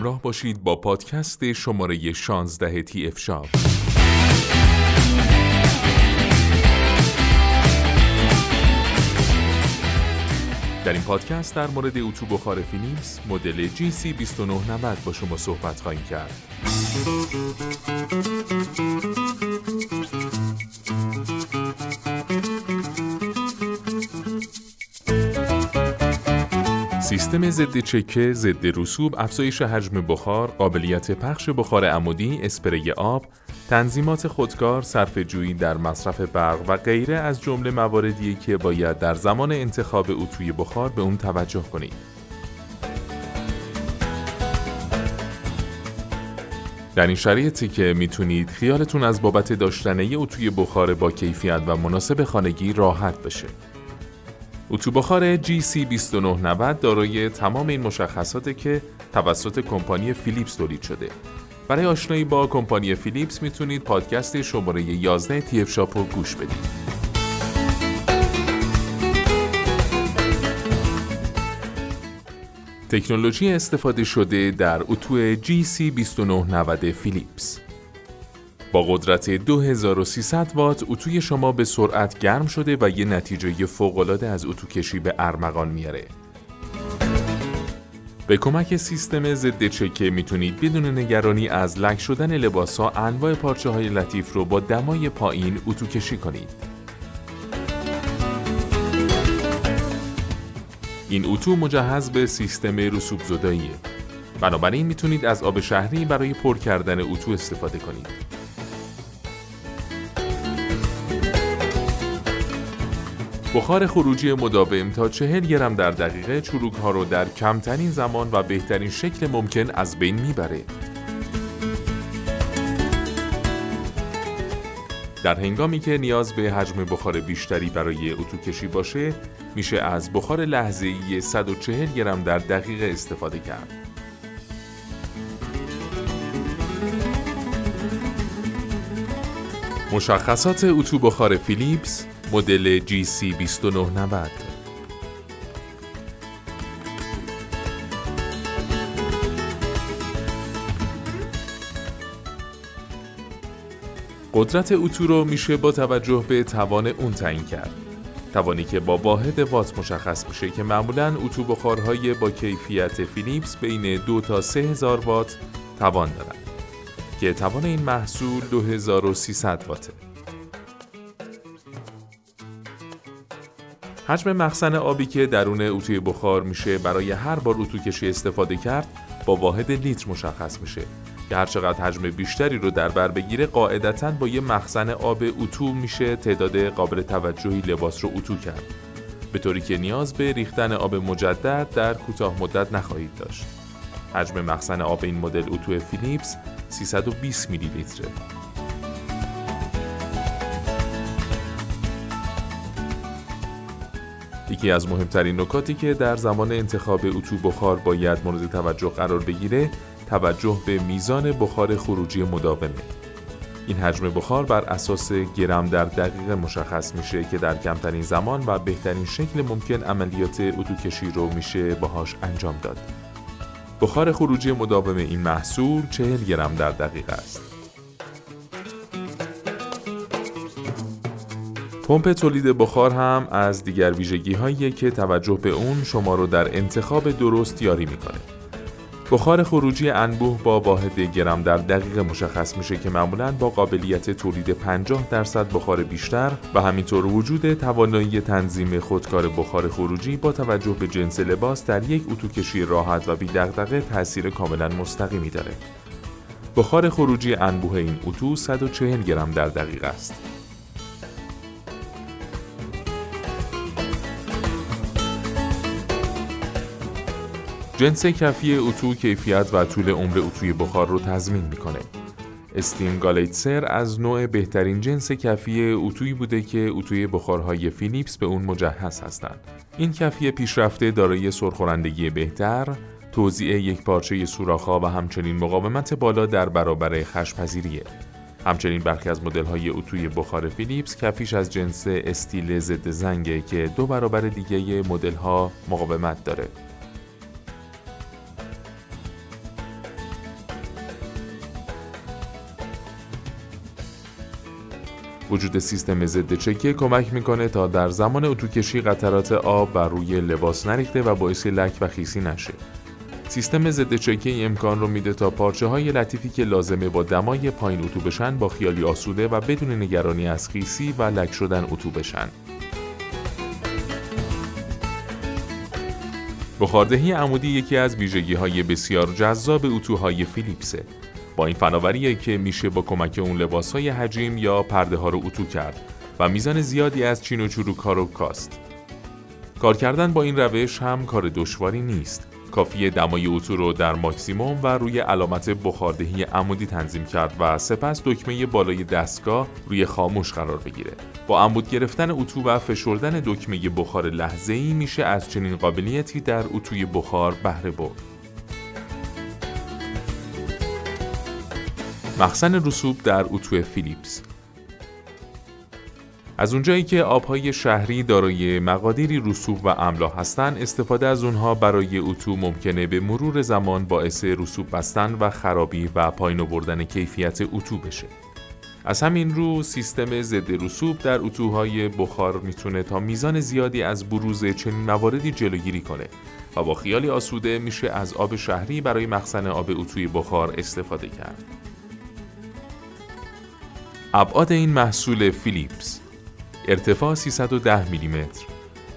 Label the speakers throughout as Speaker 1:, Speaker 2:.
Speaker 1: همراه باشید با پادکست شماره 16 تی اف شاپ در این پادکست در مورد اتو بخار فیلیپس مدل GC2990 با شما صحبت خواهیم کرد. سیستم ضد چکه، ضد رسوب، افزایش حجم بخار، قابلیت پخش بخار عمودی، اسپری آب، تنظیمات خودکار، صرف جویی در مصرف برق و غیره از جمله مواردی که باید در زمان انتخاب اتوی بخار به اون توجه کنید. در این شرایطی که می‌تونید خیالتون از بابت داشتن یه اتوی بخار با کیفیت و مناسب خانگی راحت بشه. اتو بخار GC2990 دارای تمام این مشخصاته که توسط کمپانی فیلیپس تولید شده. برای آشنایی با کمپانی فیلیپس می‌تونید پادکست شماره 11 تی اف شاپ رو گوش بدید. تکنولوژی استفاده شده در اتو GC2990 فیلیپس با قدرت 2300 وات اتوی شما به سرعت گرم شده و یه نتیجه فوق‌العاده از اتو کشی به ارمغان میاره. به کمک سیستم ضد چکه می‌تونید بدون نگرانی از لک شدن لباس ها انواع پارچه های لطیف رو با دمای پایین اتو کشی کنید. این اتو مجهز به سیستم رسوب زداییه. بنابراین می‌تونید از آب شهری برای پر کردن اتو استفاده کنید. بخار خروجی مداوم تا 40 گرم در دقیقه چروک ها رو در کمترین زمان و بهترین شکل ممکن از بین می‌بره. در هنگامی که نیاز به حجم بخار بیشتری برای اتو کشی باشه، میشه از بخار لحظه‌ای 140 گرم در دقیقه استفاده کرد. مشخصات اتو بخار فیلیپس مدل GC2990 قدرت اتو رو میشه با توجه به توان اون تعیین کرد. توانی که با واحد وات مشخص میشه که معمولا اتو بخارهای با کیفیت فیلیپس بین 2 تا 3000 وات توان دارن که توان این محصول 2300 واته. حجم مخزن آبی که درون اتوی بخار میشه برای هر بار اتو کشی استفاده کرد با واحد لیتر مشخص میشه. که هر چقدر حجم بیشتری رو در بر بگیره قاعدتا با یه مخزن آب اتو میشه تعداد قابل توجهی لباس رو اتو کرد. به طوری که نیاز به ریختن آب مجدد در کوتاه مدت نخواهید داشت. حجم مخزن آب این مدل اتو فیلیپس 320 میلی لیتره. یکی از مهمترین نکاتی که در زمان انتخاب اتو بخار باید مورد توجه قرار بگیره توجه به میزان بخار خروجی مداومه. این حجم بخار بر اساس گرم در دقیقه مشخص میشه که در کمترین زمان و بهترین شکل ممکن عملیات اتو کشی رو میشه باهاش انجام داد. بخار خروجی مداوم این محصول 40 گرم در دقیقه است. پمپ تولید بخار هم از دیگر ویژگی هایی که توجه به اون شما رو در انتخاب درست یاری می‌کنه. بخار خروجی انبوه با واحد گرم در دقیقه مشخص میشه که معمولا با قابلیت تولید 50 درصد بخار بیشتر و همینطور وجود توانایی تنظیم خودکار بخار خروجی با توجه به جنس لباس در یک اتوکشی راحت و بی‌دغدغه تاثیر کاملا مستقیمی داره. بخار خروجی انبوه این اتو 140 گرم در دقیقه است. جنس کفی اتو کیفیت و طول عمر اتوی بخار رو تضمین می‌کنه. استیم گالیتسر از نوع بهترین جنس کفی اتویی بوده که اتوی بخارهای فیلیپس به اون مجهز هستند. این کفی پیشرفته دارای سرخورندگی بهتر، توزیع یک پارچه سوراخ‌ها و همچنین مقاومت بالا در برابر خشپذیریه. همچنین برخی از مدل‌های اتوی بخار فیلیپس کفیش از جنس استیل ضد زنگه که دو برابر دیگه مدل‌ها مقاومت داره. وجود سیستم ضد چکه کمک می‌کنه تا در زمان اتوکشی قطرات آب بر روی لباس نریخته و باعث لک و خیسی نشه. سیستم ضد چکه امکان رو میده تا پارچه های لطیفی که لازمه با دمای پایین اتو بشن با خیالی آسوده و بدون نگرانی از خیسی و لک شدن اتو بشن. بخاردهی عمودی یکی از ویژگی های بسیار جذاب اتوهای فیلیپسه. این فناوریه که میشه با کمک اون لباس های حجیم یا پرده ها رو اتو کرد و میزان زیادی از چین و چروک ها رو کاست. کار کردن با این روش هم کار دشواری نیست. کافی دمای اتو رو در ماکسیموم و روی علامت بخاردهی عمودی تنظیم کرد و سپس دکمه بالای دستگاه روی خاموش قرار بگیره. با عمود گرفتن اتو و فشردن دکمه بخار لحظه ای میشه از چنین قابلیتی در اتوی بخار بهره برد. مخزن رسوب در اتو فیلیپس از اونجایی که آبهای شهری دارای مقادیری رسوب و املا هستند استفاده از اونها برای اتو ممکنه به مرور زمان باعث رسوب بستن و خرابی و پایین آوردن کیفیت اتو بشه از همین رو سیستم ضد رسوب در اتوهای بخار می‌تونه تا میزان زیادی از بروز چنین مواردی جلوگیری کنه و با خیالی آسوده میشه از آب شهری برای مخزن آب اتوی بخار استفاده کرد. ابعاد این محصول فیلیپس ارتفاع 310 میلیمتر،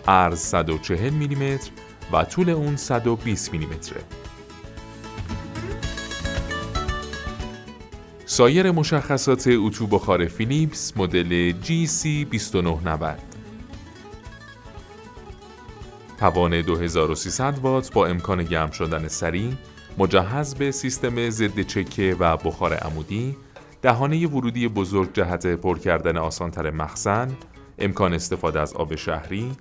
Speaker 1: عرض 140 میلیمتر و طول اون 120 میلیمتره. سایر مشخصات اتو بخار فیلیپس مدل GC2990 توان 2300 وات با امکان گرم شدن سریع مجهز به سیستم ضد چکه و بخار عمودی دهانه ورودی بزرگ جهت پر کردن آسانتر مخزن امکان استفاده از آب شهری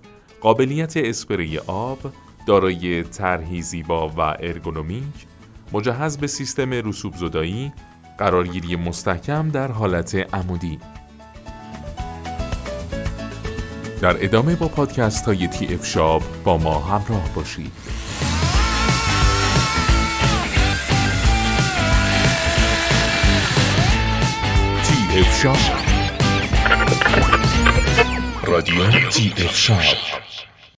Speaker 1: قابلیت اسپری آب دارای طرحی زیبا و ارگونومیک مجهز به سیستم رسوب زدایی قرارگیری مستحکم در حالت عمودی. در ادامه با پادکست های TF Shop با ما همراه باشید.
Speaker 2: تی اف شاب